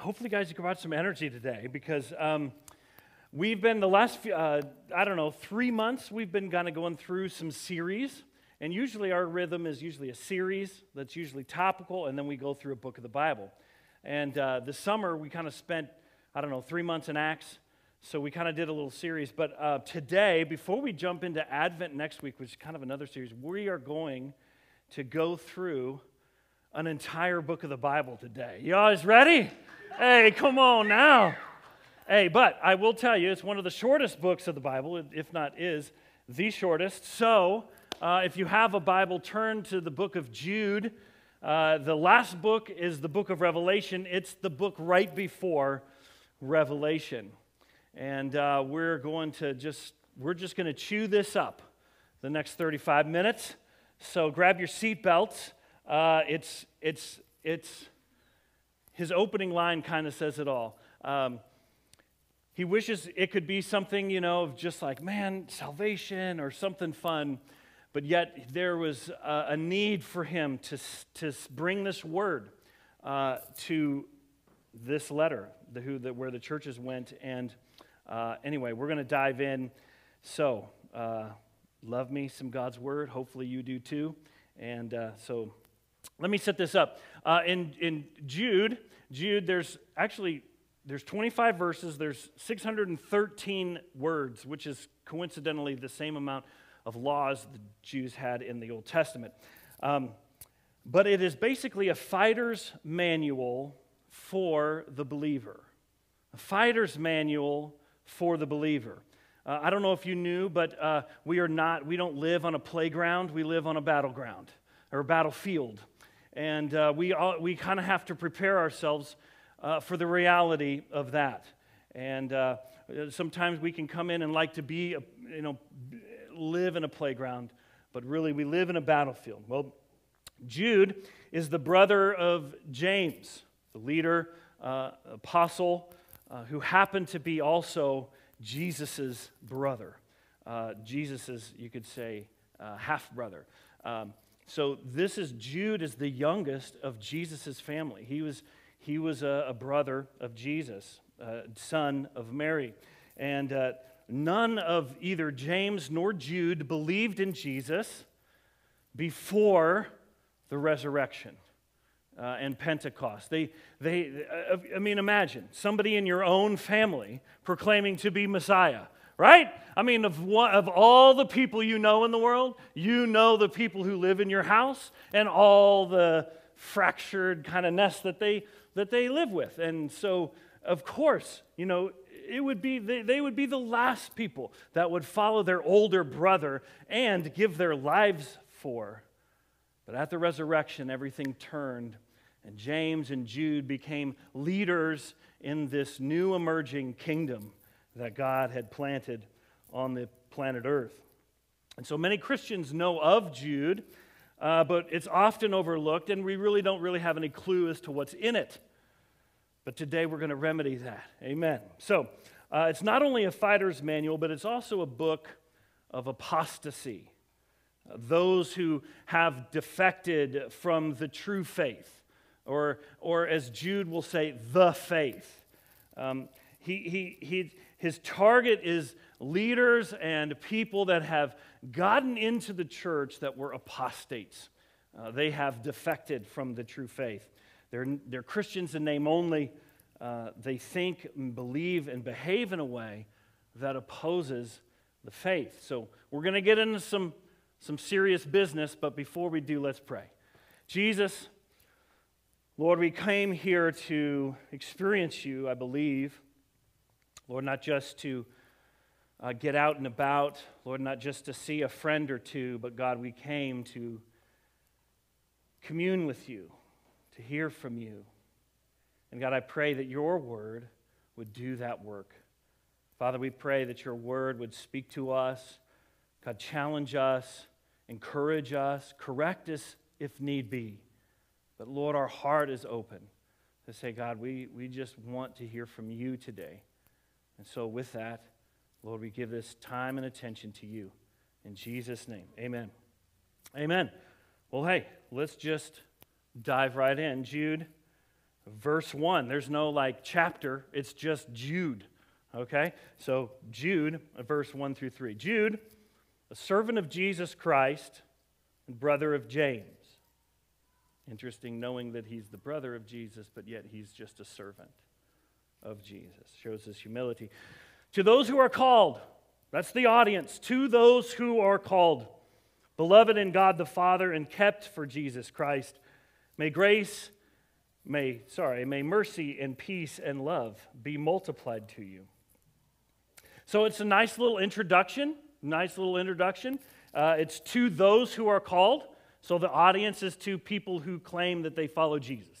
hopefully, guys, you brought some energy today because um, we've been the last, few, uh, I don't know, three months, we've been kind of going through some series. And usually, our rhythm is usually a series that's usually topical, and then we go through a book of the Bible. And uh, this summer, we kind of spent, I don't know, three months in Acts. So we kind of did a little series. But uh, today, before we jump into Advent next week, which is kind of another series, we are going to go through an entire book of the Bible today. You guys ready? Hey, come on now. Hey, but I will tell you, it's one of the shortest books of the Bible, if not is the shortest. So uh, if you have a Bible, turn to the book of Jude. Uh, the last book is the book of Revelation, it's the book right before Revelation. And uh, we're going to just, we're just going to chew this up the next 35 minutes. So grab your seatbelts. Uh, it's, it's, it's, his opening line kind of says it all. Um, he wishes it could be something, you know, of just like, man, salvation or something fun. But yet there was a, a need for him to, to bring this word uh, to this letter, the, who, the, where the churches went. And uh, anyway, we're going to dive in. So, uh, love me some God's word. Hopefully you do too. And uh, so let me set this up. Uh, in, in Jude, Jude, there's actually there's 25 verses. There's 613 words, which is coincidentally the same amount of laws the Jews had in the Old Testament. Um, but it is basically a fighter's manual for the believer. A fighter's manual for the believer. Uh, I don't know if you knew, but uh, we are not, we don't live on a playground, we live on a battleground or a battlefield. And uh, we, we kind of have to prepare ourselves uh, for the reality of that. And uh, sometimes we can come in and like to be, a, you know, live in a playground, but really we live in a battlefield. Well, Jude is the brother of James, the leader, uh, apostle, uh, who happened to be also Jesus' brother. Uh, Jesus' you could say, half brother. Um, so this is Jude is the youngest of Jesus' family. He was, he was a, a brother of Jesus, a son of Mary. And uh, none of either James nor Jude believed in Jesus before the resurrection. Uh, and Pentecost. They, they, uh, I mean, imagine somebody in your own family proclaiming to be Messiah right? I mean, of, one, of all the people you know in the world, you know the people who live in your house and all the fractured kind of nest that they, that they live with. And so, of course, you know, it would be, they, they would be the last people that would follow their older brother and give their lives for. But at the resurrection, everything turned, and James and Jude became leaders in this new emerging kingdom that God had planted on the planet Earth. And so many Christians know of Jude, uh, but it's often overlooked, and we really don't really have any clue as to what's in it. But today we're going to remedy that. Amen. So uh, it's not only a fighter's manual, but it's also a book of apostasy. Uh, those who have defected from the true faith, or, or as Jude will say, the faith. Um, he, he, he, his target is leaders and people that have gotten into the church that were apostates. Uh, they have defected from the true faith. They're, they're Christians in name only. Uh, they think, and believe, and behave in a way that opposes the faith. So we're going to get into some, some serious business, but before we do, let's pray. Jesus, Lord, we came here to experience you, I believe. Lord, not just to uh, get out and about, Lord, not just to see a friend or two, but God, we came to commune with you, to hear from you, And God, I pray that your word would do that work. Father, we pray that your word would speak to us, God, challenge us, encourage us, correct us if need be. But Lord, our heart is open to say, God, we, we just want to hear from you today. And so, with that, Lord, we give this time and attention to you. In Jesus' name, amen. Amen. Well, hey, let's just dive right in. Jude, verse 1. There's no like chapter, it's just Jude. Okay? So, Jude, verse 1 through 3. Jude, a servant of Jesus Christ and brother of James. Interesting knowing that he's the brother of Jesus, but yet he's just a servant of Jesus. Shows his humility. To those who are called, that's the audience, to those who are called, beloved in God the Father and kept for Jesus Christ, may grace, may, sorry, may mercy and peace and love be multiplied to you. So it's a nice little introduction, nice little introduction. Uh, it's to those who are called. So the audience is to people who claim that they follow Jesus.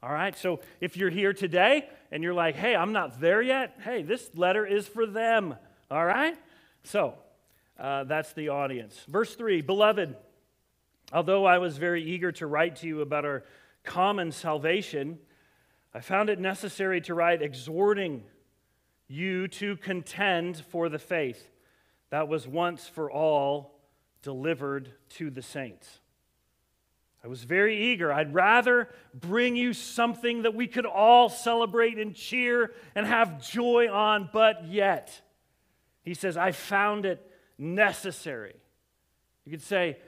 All right, so if you're here today and you're like, hey, I'm not there yet, hey, this letter is for them. All right? So uh, that's the audience. Verse 3 Beloved, although I was very eager to write to you about our common salvation, I found it necessary to write exhorting you to contend for the faith that was once for all delivered to the saints. I was very eager. I'd rather bring you something that we could all celebrate and cheer and have joy on, but yet, he says, I found it necessary. You could say,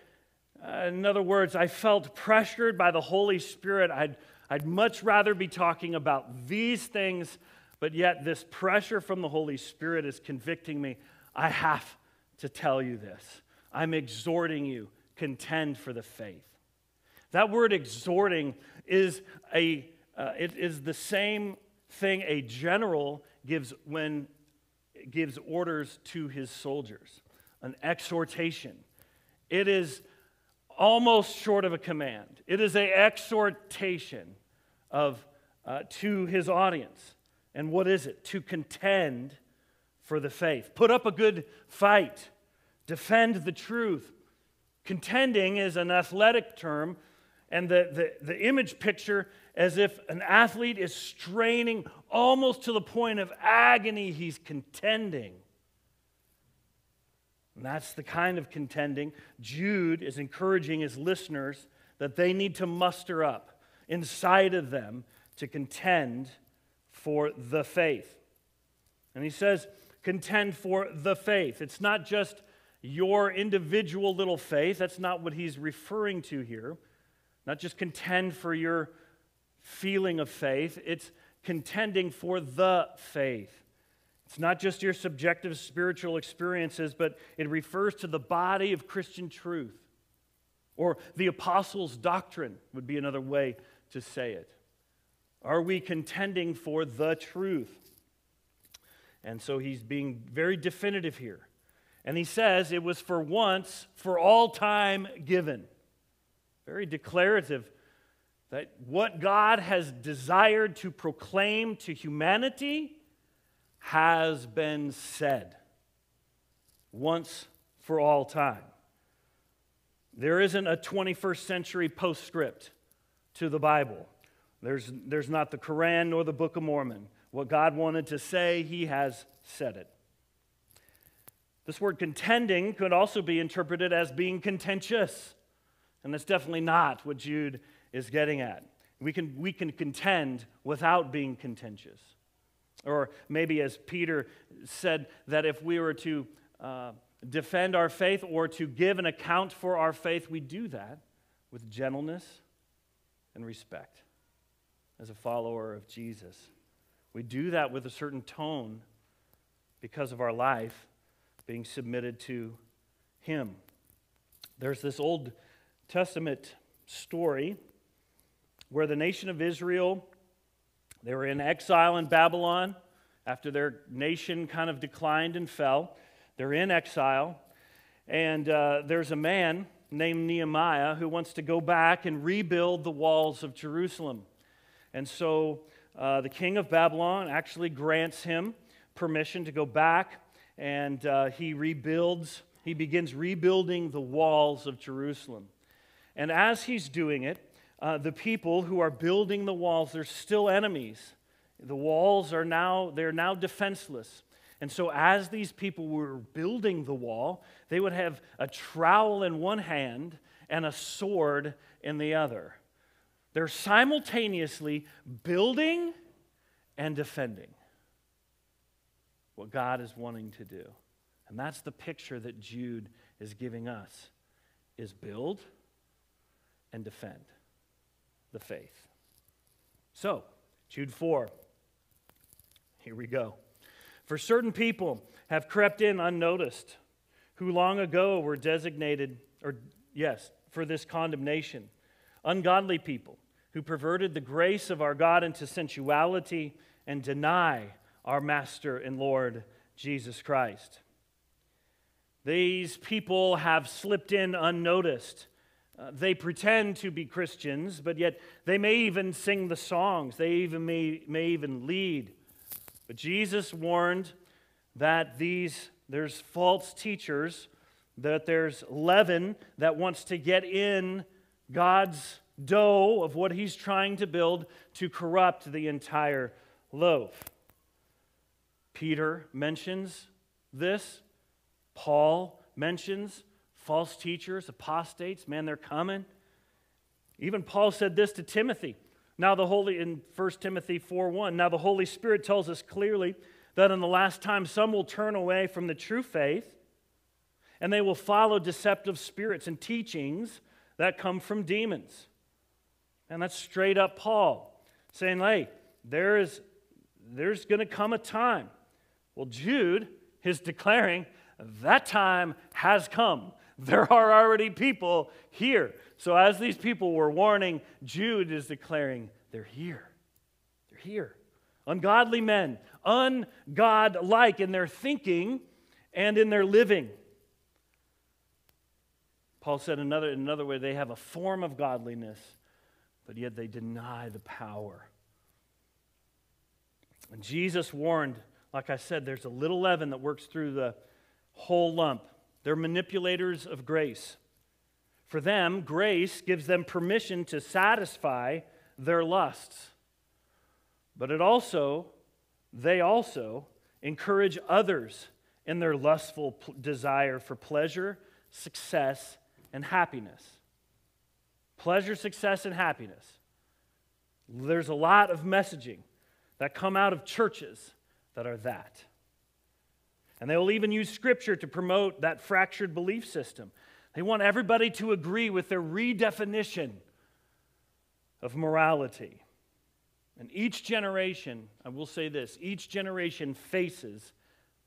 uh, in other words, I felt pressured by the Holy Spirit. I'd, I'd much rather be talking about these things but yet, this pressure from the Holy Spirit is convicting me. I have to tell you this. I'm exhorting you, contend for the faith. That word exhorting is, a, uh, it is the same thing a general gives when gives orders to his soldiers an exhortation. It is almost short of a command, it is an exhortation of, uh, to his audience. And what is it? To contend for the faith. Put up a good fight. Defend the truth. Contending is an athletic term, and the, the, the image picture as if an athlete is straining almost to the point of agony, he's contending. And that's the kind of contending Jude is encouraging his listeners that they need to muster up inside of them to contend for the faith. And he says, contend for the faith. It's not just your individual little faith. That's not what he's referring to here. Not just contend for your feeling of faith, it's contending for the faith. It's not just your subjective spiritual experiences, but it refers to the body of Christian truth. Or the apostles' doctrine would be another way to say it. Are we contending for the truth? And so he's being very definitive here. And he says it was for once, for all time given. Very declarative that what God has desired to proclaim to humanity has been said once for all time. There isn't a 21st century postscript to the Bible. There's, there's not the Quran nor the Book of Mormon. What God wanted to say, He has said it. This word contending could also be interpreted as being contentious. And that's definitely not what Jude is getting at. We can, we can contend without being contentious. Or maybe, as Peter said, that if we were to uh, defend our faith or to give an account for our faith, we do that with gentleness and respect as a follower of Jesus. We do that with a certain tone because of our life being submitted to Him. There's this Old Testament story where the nation of Israel they were in exile in Babylon after their nation kind of declined and fell. They're in exile, and uh, there's a man named Nehemiah who wants to go back and rebuild the walls of Jerusalem. And so uh, the king of Babylon actually grants him permission to go back and uh, he rebuilds, he begins rebuilding the walls of Jerusalem. And as he's doing it, uh, the people who are building the walls, they're still enemies. The walls are now, they're now defenseless. And so, as these people were building the wall, they would have a trowel in one hand and a sword in the other. They're simultaneously building and defending what God is wanting to do. And that's the picture that Jude is giving us is build and defend the faith. So, Jude 4. Here we go. For certain people have crept in unnoticed, who long ago were designated, or yes, for this condemnation. Ungodly people who perverted the grace of our God into sensuality and deny our Master and Lord Jesus Christ. These people have slipped in unnoticed. Uh, they pretend to be Christians, but yet they may even sing the songs. They even may, may even lead. But Jesus warned that these there's false teachers, that there's leaven that wants to get in God's dough of what he's trying to build to corrupt the entire loaf. Peter mentions this. Paul mentions false teachers, apostates. Man, they're coming. Even Paul said this to Timothy now, the Holy, in 1 Timothy 4 1, now the Holy Spirit tells us clearly that in the last time some will turn away from the true faith and they will follow deceptive spirits and teachings that come from demons. And that's straight up Paul saying, hey, there is, there's going to come a time. Well, Jude is declaring that time has come. There are already people here. So, as these people were warning, Jude is declaring, they're here. They're here. Ungodly men, ungodlike in their thinking and in their living. Paul said another, in another way, they have a form of godliness, but yet they deny the power. And Jesus warned, like I said, there's a little leaven that works through the whole lump. They're manipulators of grace. For them, grace gives them permission to satisfy their lusts. But it also, they also encourage others in their lustful desire for pleasure, success, and happiness. Pleasure, success, and happiness. There's a lot of messaging that come out of churches that are that. And they will even use scripture to promote that fractured belief system. They want everybody to agree with their redefinition of morality. And each generation, I will say this, each generation faces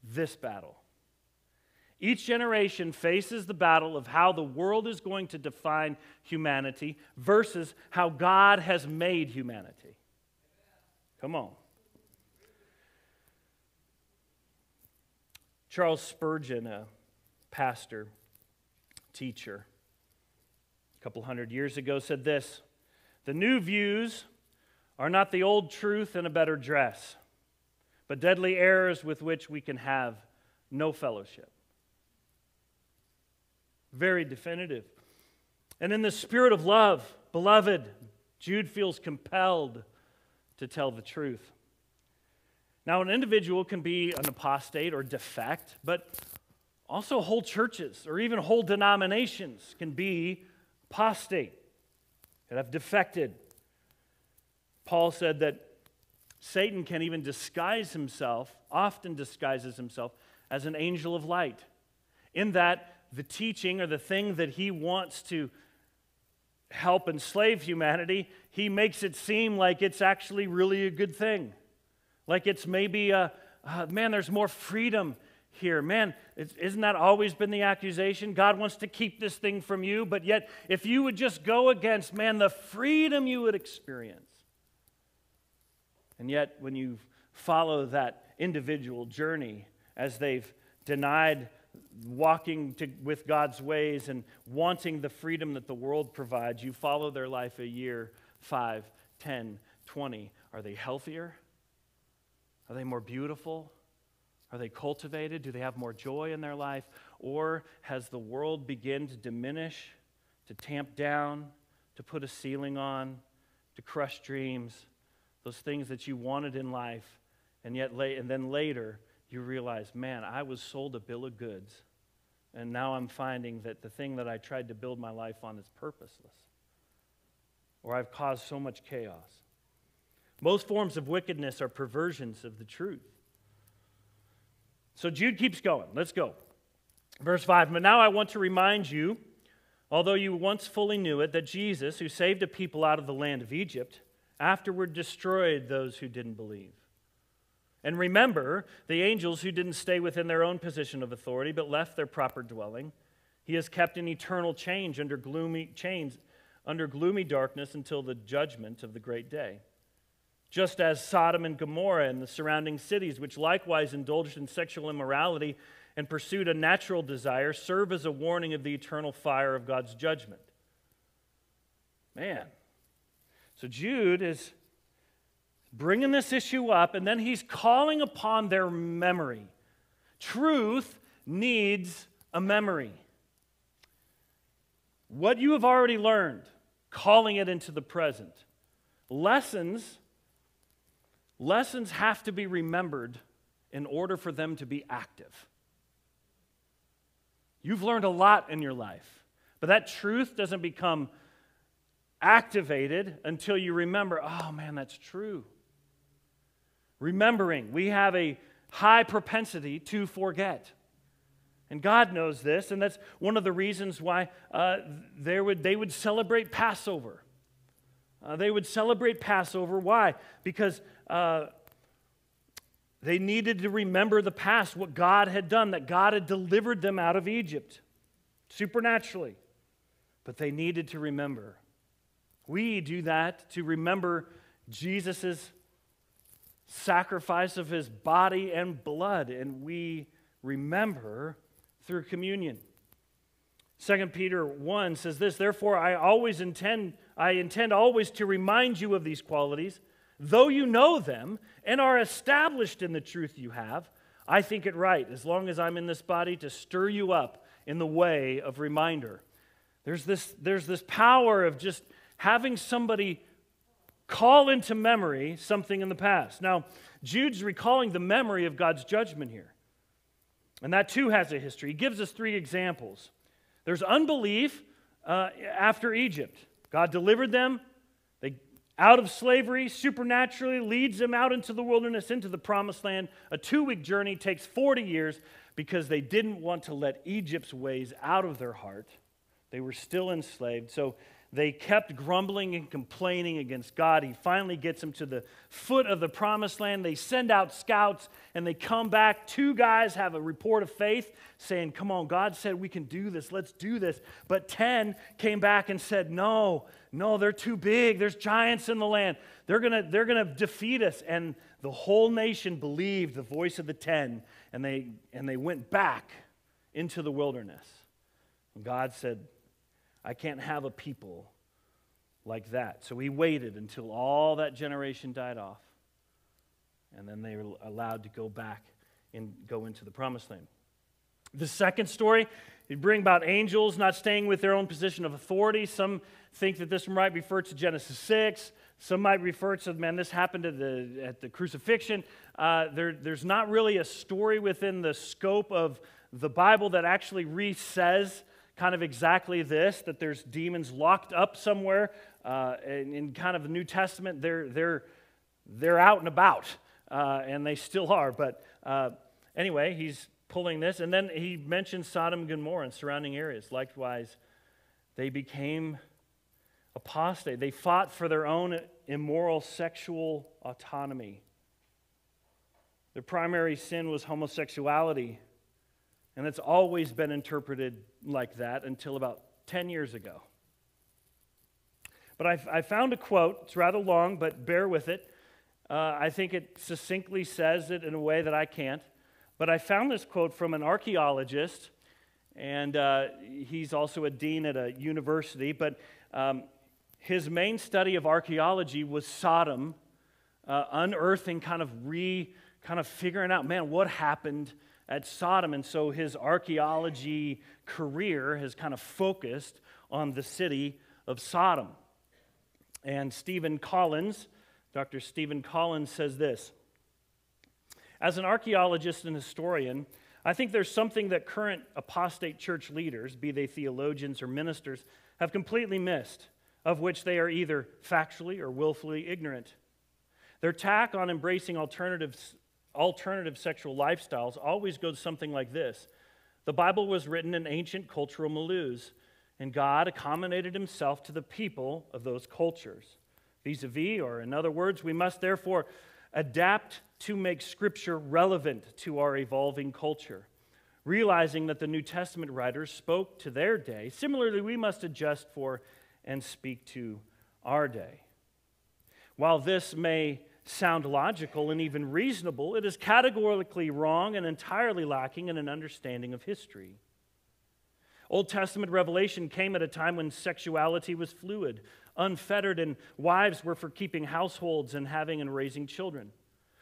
this battle. Each generation faces the battle of how the world is going to define humanity versus how God has made humanity. Come on. Charles Spurgeon, a pastor, teacher, a couple hundred years ago, said this The new views are not the old truth in a better dress, but deadly errors with which we can have no fellowship. Very definitive. And in the spirit of love, beloved, Jude feels compelled to tell the truth. Now, an individual can be an apostate or defect, but also whole churches or even whole denominations can be apostate, and have defected. Paul said that Satan can even disguise himself, often disguises himself, as an angel of light, in that the teaching or the thing that he wants to help enslave humanity, he makes it seem like it's actually really a good thing. Like it's maybe, a, uh, man, there's more freedom here. Man, isn't that always been the accusation? God wants to keep this thing from you, but yet if you would just go against, man, the freedom you would experience. And yet, when you follow that individual journey as they've denied walking to, with God's ways and wanting the freedom that the world provides, you follow their life a year, five, ten, 20, are they healthier? Are they more beautiful? Are they cultivated? Do they have more joy in their life? Or has the world begun to diminish, to tamp down, to put a ceiling on, to crush dreams, those things that you wanted in life, and yet and then later you realize, man, I was sold a bill of goods, and now I'm finding that the thing that I tried to build my life on is purposeless, or I've caused so much chaos. Most forms of wickedness are perversions of the truth. So Jude keeps going. Let's go. Verse 5 But now I want to remind you, although you once fully knew it, that Jesus, who saved a people out of the land of Egypt, afterward destroyed those who didn't believe. And remember the angels who didn't stay within their own position of authority but left their proper dwelling. He has kept in eternal change under gloomy chains under gloomy darkness until the judgment of the great day just as Sodom and Gomorrah and the surrounding cities, which likewise indulged in sexual immorality and pursued a natural desire, serve as a warning of the eternal fire of God's judgment. Man. So Jude is bringing this issue up, and then he's calling upon their memory. Truth needs a memory. What you have already learned, calling it into the present. Lessons Lessons have to be remembered in order for them to be active. You've learned a lot in your life, but that truth doesn't become activated until you remember, oh man, that's true. Remembering, we have a high propensity to forget. And God knows this, and that's one of the reasons why uh, they, would, they would celebrate Passover. Uh, they would celebrate Passover. Why? Because uh, they needed to remember the past, what God had done, that God had delivered them out of Egypt supernaturally. But they needed to remember. We do that to remember Jesus' sacrifice of his body and blood, and we remember through communion. 2 Peter 1 says this, therefore I always intend I intend always to remind you of these qualities Though you know them and are established in the truth you have, I think it right, as long as I'm in this body, to stir you up in the way of reminder. There's this, there's this power of just having somebody call into memory something in the past. Now, Jude's recalling the memory of God's judgment here. And that too has a history. He gives us three examples. There's unbelief uh, after Egypt. God delivered them, out of slavery, supernaturally leads them out into the wilderness, into the promised land. A two week journey takes 40 years because they didn't want to let Egypt's ways out of their heart. They were still enslaved. So they kept grumbling and complaining against God. He finally gets them to the foot of the promised land. They send out scouts and they come back. Two guys have a report of faith saying, Come on, God said we can do this. Let's do this. But 10 came back and said, No, no, they're too big. There's giants in the land. They're going to they're going to defeat us. And the whole nation believed the voice of the 10 and they, and they went back into the wilderness. And God said, I can't have a people like that. So he waited until all that generation died off. And then they were allowed to go back and go into the promised land. The second story, he'd bring about angels not staying with their own position of authority. Some think that this might refer to Genesis 6. Some might refer to, man, this happened at the, at the crucifixion. Uh, there, there's not really a story within the scope of the Bible that actually re says kind of exactly this that there's demons locked up somewhere. Uh, in, in, kind of the New Testament, they're, they're, they're out and about, uh, and they still are. But uh, anyway, he's pulling this. And then he mentions Sodom and Gomorrah and surrounding areas. Likewise, they became apostate. They fought for their own immoral sexual autonomy. Their primary sin was homosexuality. And it's always been interpreted like that until about 10 years ago. But I, I found a quote. It's rather long, but bear with it. Uh, I think it succinctly says it in a way that I can't. But I found this quote from an archaeologist, and uh, he's also a dean at a university. But um, his main study of archaeology was Sodom, uh, unearthing, kind of re, kind of figuring out, man, what happened at Sodom. And so his archaeology career has kind of focused on the city of Sodom. And Steven Collins, Dr. Steven Collins says this As an archaeologist and historian, I think there's something that current apostate church leaders, be they theologians or ministers, have completely missed, of which they are either factually or willfully ignorant. Their tack on embracing alternatives, alternative sexual lifestyles always goes something like this The Bible was written in ancient cultural milieus and God accommodated himself to the people of those cultures. Vis a vis, or in other words, we must therefore adapt to make Scripture relevant to our evolving culture. Realizing that the New Testament writers spoke to their day, similarly, we must adjust for and speak to our day. While this may sound logical and even reasonable, it is categorically wrong and entirely lacking in an understanding of history. Old Testament revelation came at a time when sexuality was fluid, unfettered, and wives were for keeping households and having and raising children.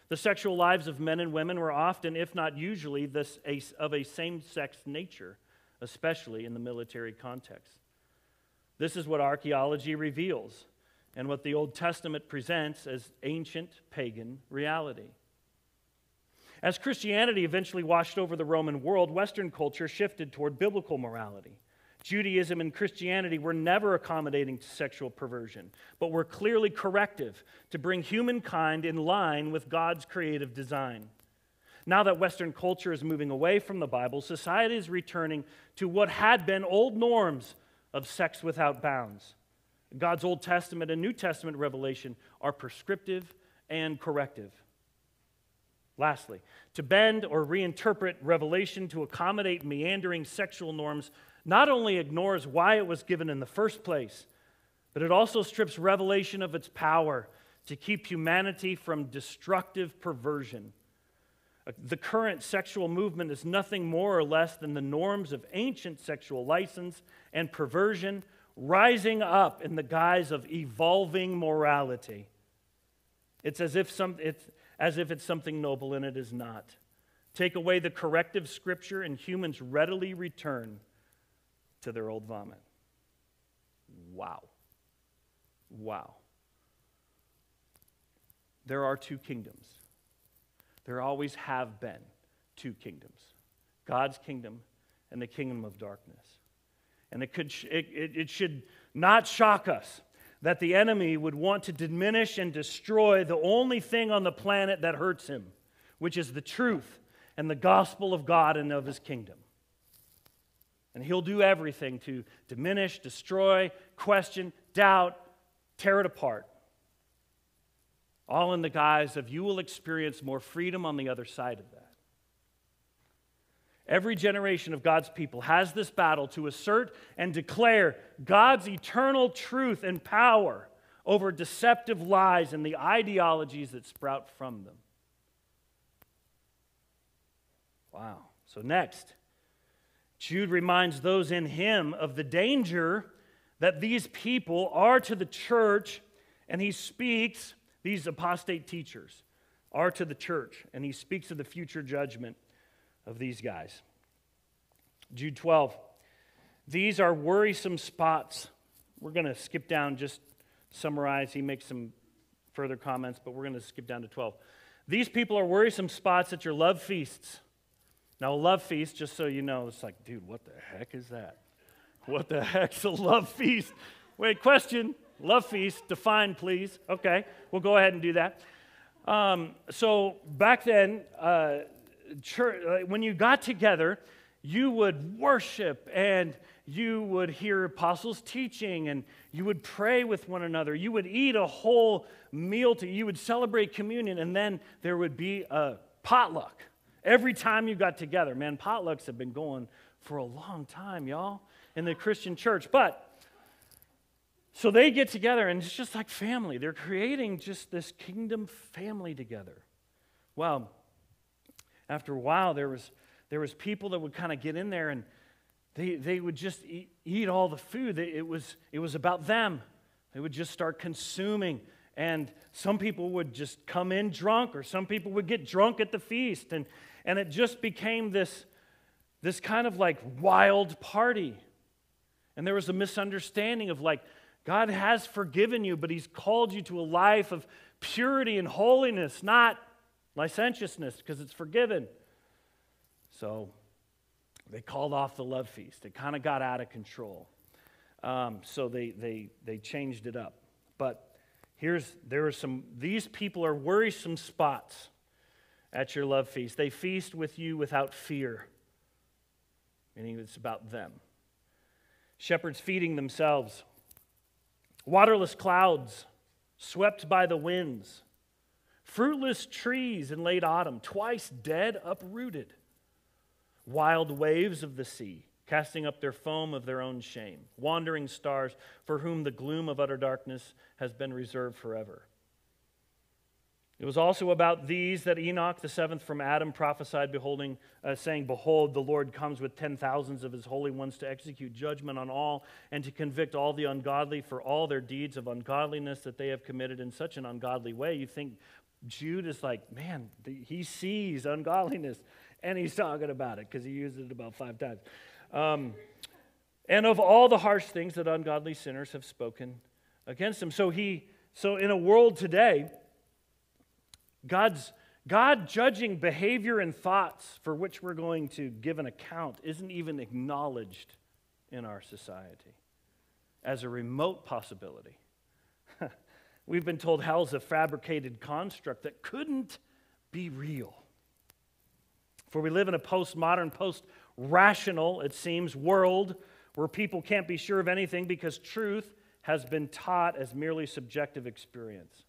The sexual lives of men and women were often, if not usually, this, of a same sex nature, especially in the military context. This is what archaeology reveals and what the Old Testament presents as ancient pagan reality. As Christianity eventually washed over the Roman world, Western culture shifted toward biblical morality. Judaism and Christianity were never accommodating to sexual perversion, but were clearly corrective to bring humankind in line with God's creative design. Now that Western culture is moving away from the Bible, society is returning to what had been old norms of sex without bounds. God's Old Testament and New Testament revelation are prescriptive and corrective. Lastly, to bend or reinterpret Revelation to accommodate meandering sexual norms not only ignores why it was given in the first place, but it also strips Revelation of its power to keep humanity from destructive perversion. The current sexual movement is nothing more or less than the norms of ancient sexual license and perversion rising up in the guise of evolving morality. It's as if some, it's, as if it's something noble, and it is not. Take away the corrective scripture, and humans readily return to their old vomit. Wow. Wow. There are two kingdoms. There always have been two kingdoms God's kingdom and the kingdom of darkness. And it, could, it, it, should not shock us that the enemy would want to diminish and destroy the only thing on the planet that hurts him, which is the truth and the gospel of God and of his kingdom. And he'll do everything to diminish, destroy, question, doubt, tear it apart. All in the guise of you will experience more freedom on the other side of that. Every generation of God's people has this battle to assert and declare God's eternal truth and power over deceptive lies and the ideologies that sprout from them. Wow. So, next, Jude reminds those in him of the danger that these people are to the church, and he speaks, these apostate teachers are to the church, and he speaks of the future judgment of these guys. Jude 12. These are worrisome spots. We're going to skip down, just summarize. He makes some further comments, but we're going to skip down to 12. These people are worrisome spots at your love feasts. Now, a love feast, just so you know, it's like, dude, what the heck is that? What the heck's a love feast? Wait, question. Love feast, define, please. Okay, we'll go ahead and do that. Um, so back then, uh, church, when you got together, you would worship and you would hear apostles teaching and you would pray with one another. You would eat a whole meal to you would celebrate communion and then there would be a potluck. Every time you got together, man, potlucks have been going for a long time, y'all, in the Christian church. But so they get together and it's just like family. They're creating just this kingdom family together. Well, after a while, there was, there was people that would kind of get in there and they, they would just eat, eat all the food. It was, it was about them. They would just start consuming. And some people would just come in drunk, or some people would get drunk at the feast. And, and it just became this, this kind of like wild party. And there was a misunderstanding of like, God has forgiven you, but He's called you to a life of purity and holiness, not licentiousness, because it's forgiven. So they called off the love feast. It kind of got out of control. Um, so they, they, they changed it up. But here's there are some, these people are worrisome spots at your love feast. They feast with you without fear, meaning it's about them. Shepherds feeding themselves, waterless clouds swept by the winds, fruitless trees in late autumn, twice dead, uprooted, wild waves of the sea casting up their foam of their own shame, wandering stars for whom the gloom of utter darkness has been reserved forever. It was also about these that Enoch, the seventh from Adam, prophesied, beholding, uh, saying, Behold, the Lord comes with ten thousands of his holy ones to execute judgment on all and to convict all the ungodly for all their deeds of ungodliness that they have committed in such an ungodly way. You think Jude is like, man, he sees ungodliness and he's talking about it because he used it about five times. Um, and of all the harsh things that ungodly sinners have spoken against him. So he, so in a world today, God's God judging behavior and thoughts for which we're going to give an account isn't even acknowledged in our society as a remote possibility. We've been told hell's a fabricated construct that couldn't be real. For we live in a postmodern, post rational, it seems, world where people can't be sure of anything because truth has been taught as merely subjective experience.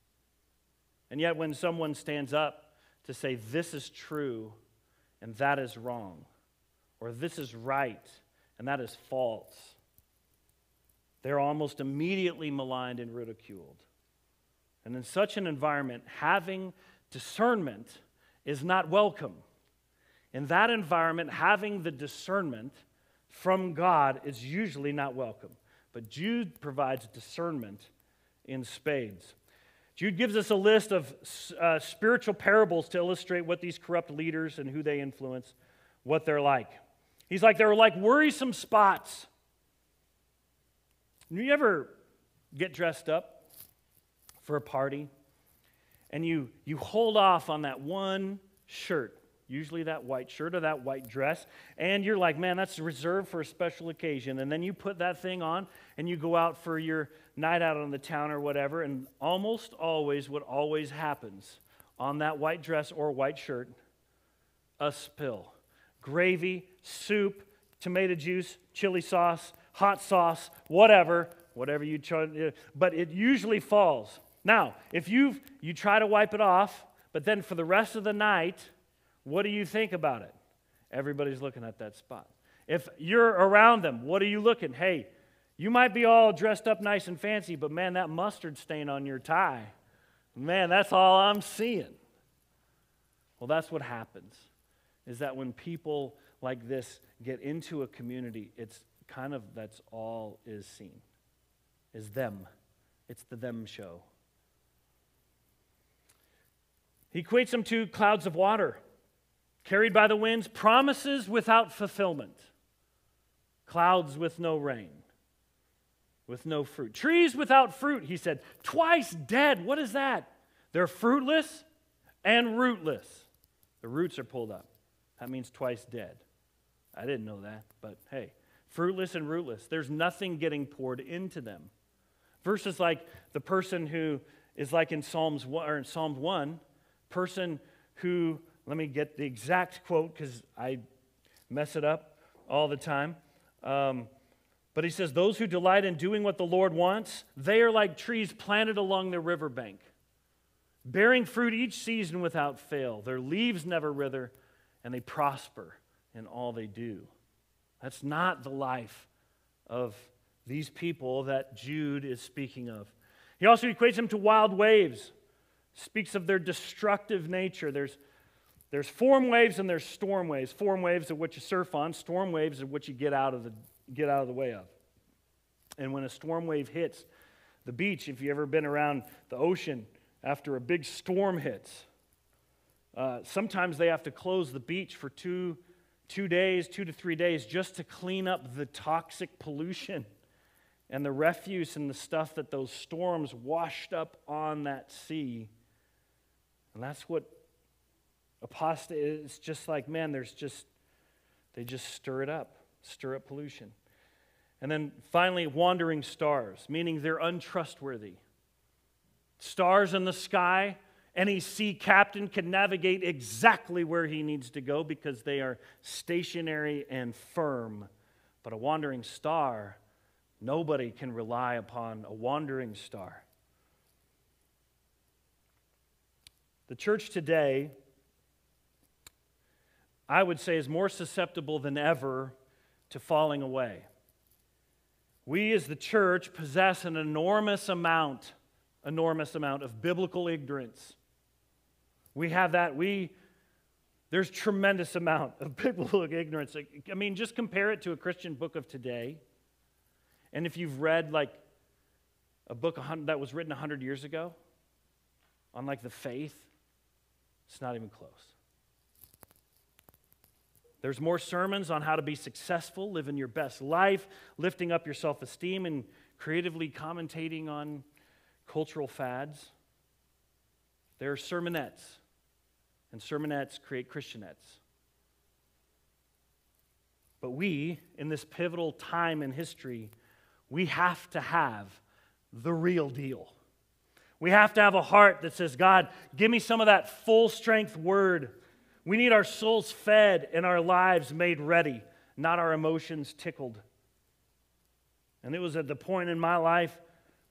And yet, when someone stands up to say, this is true and that is wrong, or this is right and that is false, they're almost immediately maligned and ridiculed. And in such an environment, having discernment is not welcome in that environment, having the discernment from God is usually not welcome. But Jude provides discernment in spades. Jude gives us a list of uh, spiritual parables to illustrate what these corrupt leaders and who they influence, what they're like. He's like, they're like worrisome spots. Do You ever get dressed up for a party and you, you hold off on that one shirt usually that white shirt or that white dress, and you're like, man, that's reserved for a special occasion. And then you put that thing on and you go out for your night out on the town or whatever, and almost always, what always happens on that white dress or white shirt, a spill. Gravy, soup, tomato juice, chili sauce, hot sauce, whatever, whatever you try, but it usually falls. Now, if you you try to wipe it off, but then for the rest of the night, what do you think about it? Everybody's looking at that spot. If you're around them, what are you looking? Hey, you might be all dressed up nice and fancy, but man, that mustard stain on your tie, man, that's all I'm seeing. Well, that's what happens. Is that when people like this get into a community, it's kind of that's all is seen. Is them. It's the them show. He equates them to clouds of water carried by the winds, promises without fulfillment, clouds with no rain, with no fruit, trees without fruit, he said, twice dead. What is that? They're fruitless and rootless. The roots are pulled up. That means twice dead. I didn't know that, but hey, fruitless and rootless. There's nothing getting poured into them. Verses like the person who is like in Psalms 1, or in Psalm 1, person who let me get the exact quote because I mess it up all the time. Um, but he says, Those who delight in doing what the Lord wants, they are like trees planted along the riverbank, bearing fruit each season without fail. Their leaves never wither, and they prosper in all they do. That's not the life of these people that Jude is speaking of. He also equates them to wild waves, speaks of their destructive nature. There's there's form waves and there's storm waves. Form waves are what you surf on, storm waves are what you get out of the, get out of the way of. And when a storm wave hits, the beach, if you've ever been around the ocean after a big storm hits, uh, sometimes they have to close the beach for two, two days, two to three days, just to clean up the toxic pollution and the refuse and the stuff that those storms washed up on that sea. And that's what apostate is just like, man, there's just, they just stir it up, stir up pollution. And then finally, wandering stars, meaning they're untrustworthy. Stars in the sky, any sea captain can navigate exactly where he needs to go because they are stationary and firm. But a wandering star, nobody can rely upon a wandering star. The church today, I would say, is more susceptible than ever to falling away. We as the church possess an enormous amount, enormous amount of biblical ignorance. We have that. We there's tremendous amount of biblical ignorance. I mean, just compare it to a Christian book of today. And if you've read like a book that was written 100 years ago on like the faith, it's not even close. There's more sermons on how to be successful, living your best life, lifting up your self esteem, and creatively commentating on cultural fads. There are sermonettes, and sermonettes create Christianettes. But we, in this pivotal time in history, we have to have the real deal. We have to have a heart that says, God, give me some of that full strength word we need our souls fed and our lives made ready, not our emotions tickled. And it was at the point in my life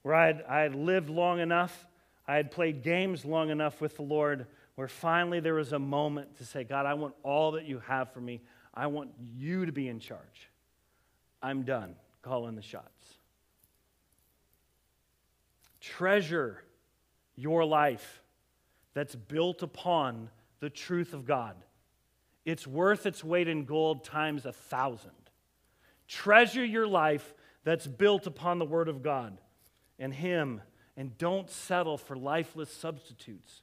where I had, I had lived long enough, I had played games long enough with the Lord, where finally there was a moment to say, God, I want all that you have for me. I want you to be in charge. I'm done calling the shots. Treasure your life that's built upon the truth of God. It's worth its weight in gold times a thousand. Treasure your life that's built upon the Word of God and Him, and don't settle for lifeless substitutes.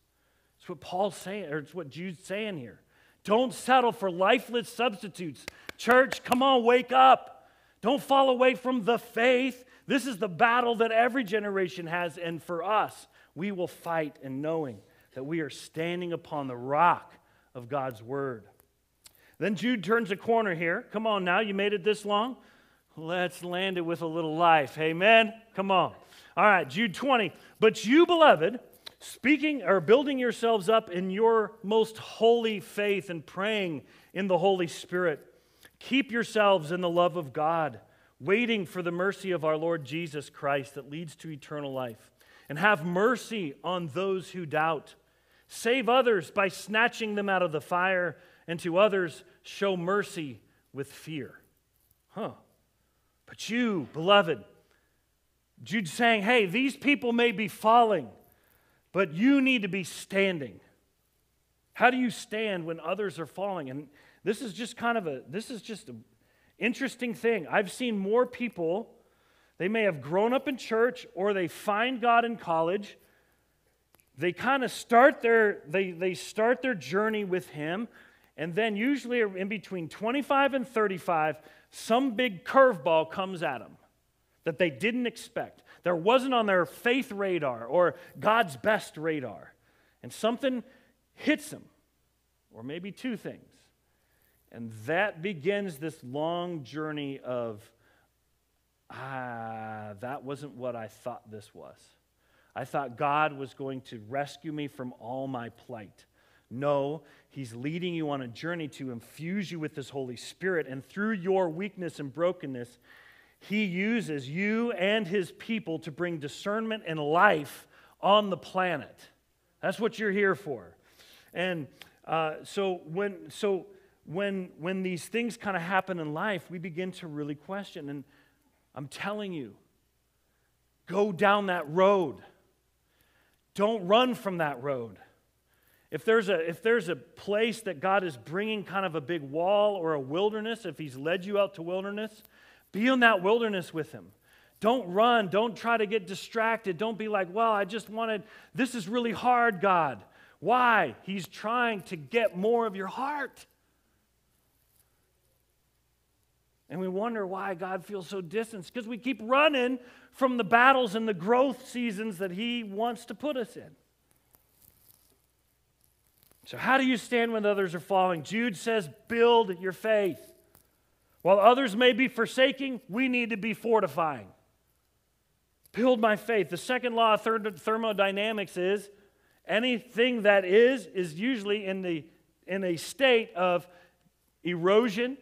It's what Paul's saying, or it's what Jude's saying here. Don't settle for lifeless substitutes. Church, come on, wake up. Don't fall away from the faith. This is the battle that every generation has, and for us, we will fight in knowing that we are standing upon the rock of God's word. Then Jude turns a corner here. Come on now, you made it this long. Let's land it with a little life. Amen. Come on. All right, Jude 20. But you, beloved, speaking or building yourselves up in your most holy faith and praying in the Holy Spirit, keep yourselves in the love of God, waiting for the mercy of our Lord Jesus Christ that leads to eternal life. And have mercy on those who doubt. Save others by snatching them out of the fire, and to others show mercy with fear. Huh. But you, beloved, Jude's saying, hey, these people may be falling, but you need to be standing. How do you stand when others are falling? And this is just kind of a, this is just an interesting thing. I've seen more people, they may have grown up in church or they find God in college. They kind of start their they, they start their journey with him and then usually in between 25 and 35 some big curveball comes at them that they didn't expect. There wasn't on their faith radar or god's best radar and something hits them or maybe two things and that begins this long journey of ah that wasn't what i thought this was I thought God was going to rescue me from all my plight. No, He's leading you on a journey to infuse you with His Holy Spirit. And through your weakness and brokenness, He uses you and His people to bring discernment and life on the planet. That's what you're here for. And uh, so when, so when, when these things kind of happen in life, we begin to really question. And I'm telling you, go down that road. Don't run from that road. If there's, a, if there's a place that God is bringing kind of a big wall or a wilderness, if He's led you out to wilderness, be in that wilderness with Him. Don't run. Don't try to get distracted. Don't be like, well, I just wanted, this is really hard, God. Why? He's trying to get more of your heart. And we wonder why God feels so distant. because we keep running from the battles and the growth seasons that He wants to put us in. So, how do you stand when others are falling? Jude says, build your faith. While others may be forsaking, we need to be fortifying. Build my faith. The second law of thermodynamics is anything that is, is usually in, the, in a state of erosion,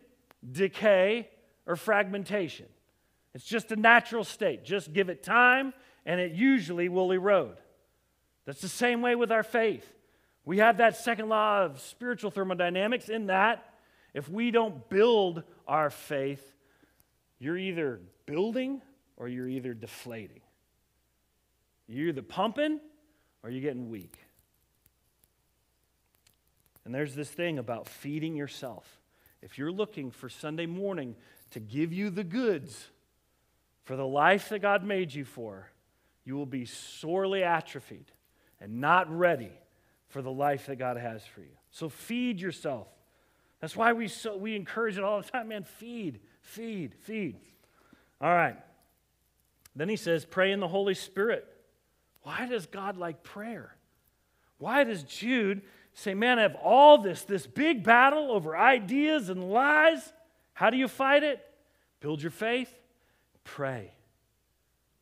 decay, or fragmentation. It's just a natural state. Just give it time, and it usually will erode. That's the same way with our faith. We have that second law of spiritual thermodynamics in that if we don't build our faith, you're either building or you're either deflating. You're either pumping or you're getting weak. And there's this thing about feeding yourself. If you're looking for Sunday morning to give you the goods for the life that God made you for, you will be sorely atrophied and not ready for the life that God has for you. So feed yourself. That's why we, so, we encourage it all the time, man. Feed, feed, feed. All right. Then he says, pray in the Holy Spirit. Why does God like prayer? Why does Jude say, man, I have all this, this big battle over ideas and lies? How do you fight it? Build your faith, pray.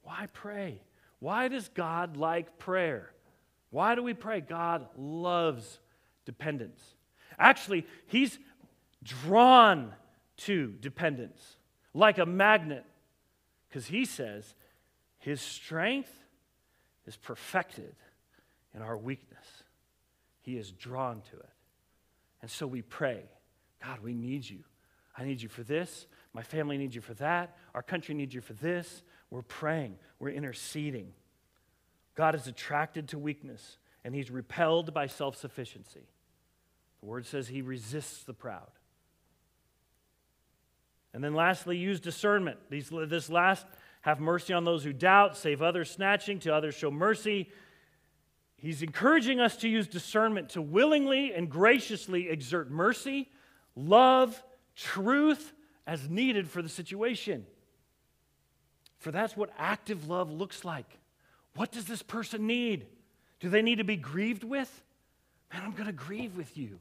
Why pray? Why does God like prayer? Why do we pray? God loves dependence. Actually, He's drawn to dependence like a magnet because He says His strength is perfected in our weakness. He is drawn to it. And so we pray God, we need you. I need you for this. My family needs you for that. Our country needs you for this. We're praying, we're interceding. God is attracted to weakness, and he's repelled by self sufficiency. The word says he resists the proud. And then lastly, use discernment. These, this last, have mercy on those who doubt, save others snatching, to others show mercy. He's encouraging us to use discernment to willingly and graciously exert mercy, love, truth as needed for the situation. For that's what active love looks like. What does this person need? Do they need to be grieved with? Man, I'm going to grieve with you.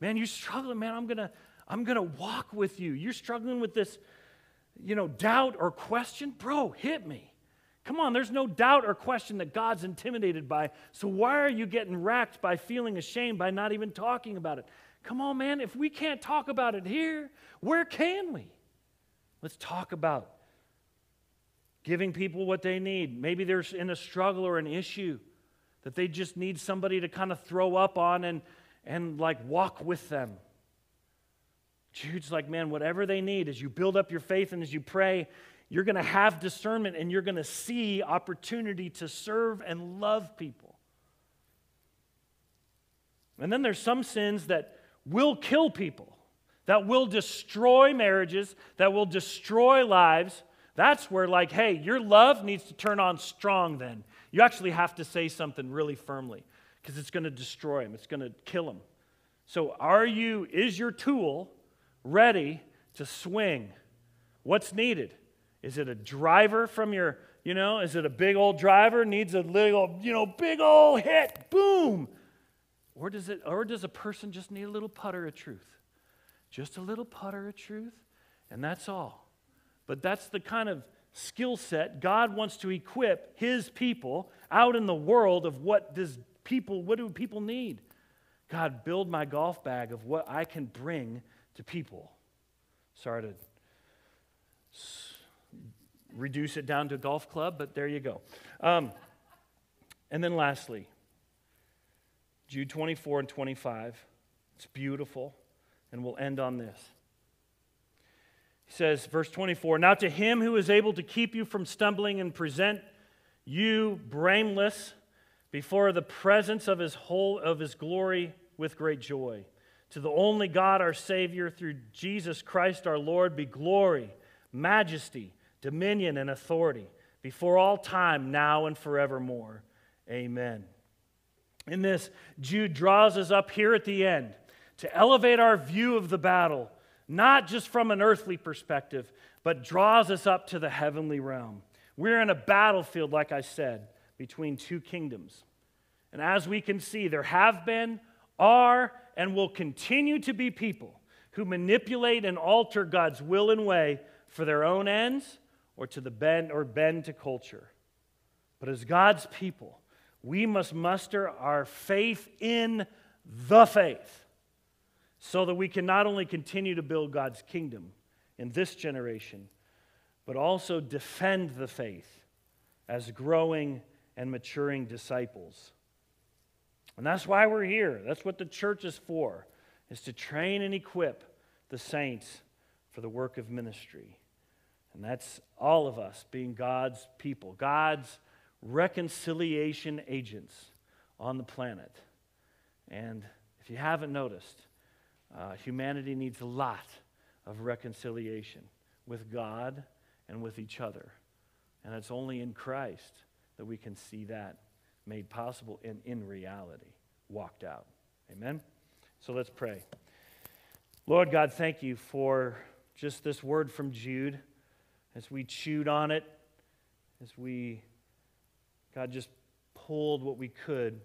Man, you're struggling, man. I'm going to I'm going to walk with you. You're struggling with this, you know, doubt or question? Bro, hit me. Come on, there's no doubt or question that God's intimidated by. So why are you getting racked by feeling ashamed by not even talking about it? Come on, man, if we can't talk about it here, where can we? Let's talk about giving people what they need. Maybe they're in a struggle or an issue that they just need somebody to kind of throw up on and, and like walk with them. Jude's like, man, whatever they need, as you build up your faith and as you pray, you're going to have discernment and you're going to see opportunity to serve and love people. And then there's some sins that will kill people, that will destroy marriages, that will destroy lives. That's where, like, hey, your love needs to turn on strong then. You actually have to say something really firmly because it's going to destroy them, it's going to kill them. So, are you, is your tool ready to swing? What's needed? Is it a driver from your, you know, is it a big old driver needs a little, you know, big old hit, boom, or does, it, or does a person just need a little putter of truth? Just a little putter of truth, and that's all. But that's the kind of skill set God wants to equip his people out in the world of what does people, what do people need? God, build my golf bag of what I can bring to people. Sorry to reduce it down to a golf club, but there you go. Um, and then lastly, Jude 24 and 25. It's beautiful. And we'll end on this. He says, verse 24 Now to him who is able to keep you from stumbling and present you blameless before the presence of his whole of his glory with great joy. To the only God our Savior through Jesus Christ our Lord be glory, majesty, dominion, and authority before all time, now and forevermore. Amen. In this, Jude draws us up here at the end to elevate our view of the battle, not just from an earthly perspective, but draws us up to the heavenly realm. We're in a battlefield, like I said, between two kingdoms. And as we can see, there have been, are, and will continue to be people who manipulate and alter God's will and way for their own ends or to the bend or bend to culture. But as God's people, we must muster our faith in the faith so that we can not only continue to build God's kingdom in this generation, but also defend the faith as growing and maturing disciples. And that's why we're here. That's what the church is for, is to train and equip the saints for the work of ministry. And that's all of us being God's people, God's reconciliation agents on the planet. And if you haven't noticed, uh, humanity needs a lot of reconciliation with God and with each other. And it's only in Christ that we can see that made possible and in reality walked out. Amen? So let's pray. Lord God, thank you for just this word from Jude as we chewed on it, as we, God, just pulled what we could.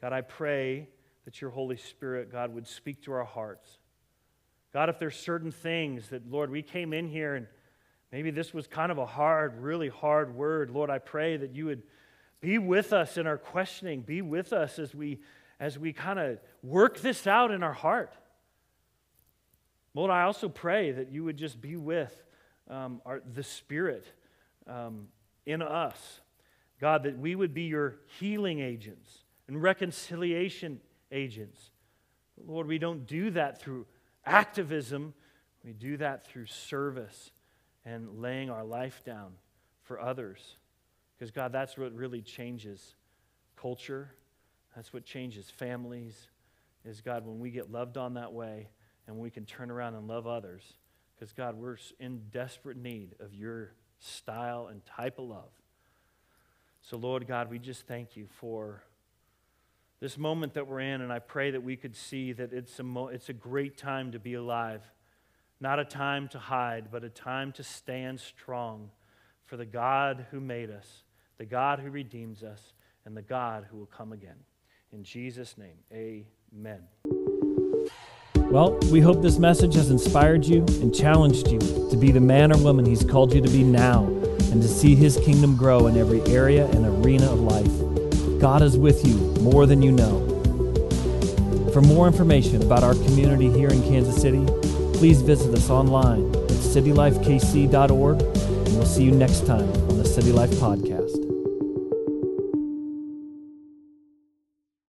God, I pray that your Holy Spirit, God, would speak to our hearts. God, if there's certain things that, Lord, we came in here and maybe this was kind of a hard, really hard word, Lord, I pray that you would be with us in our questioning. Be with us as we as we kind of work this out in our heart. Lord, I also pray that you would just be with um, our, the Spirit um, in us. God, that we would be your healing agents and reconciliation agents. Lord, we don't do that through activism, we do that through service and laying our life down for others. Because, God, that's what really changes culture. That's what changes families, is God, when we get loved on that way and we can turn around and love others. Because, God, we're in desperate need of your style and type of love. So, Lord God, we just thank you for this moment that we're in, and I pray that we could see that it's a, mo- it's a great time to be alive. Not a time to hide, but a time to stand strong for the God who made us the God who redeems us, and the God who will come again. In Jesus' name, amen. Well, we hope this message has inspired you and challenged you to be the man or woman He's called you to be now and to see His kingdom grow in every area and arena of life. God is with you more than you know. For more information about our community here in Kansas City, please visit us online at citylifekc.org, and we'll see you next time on the City Life Podcast.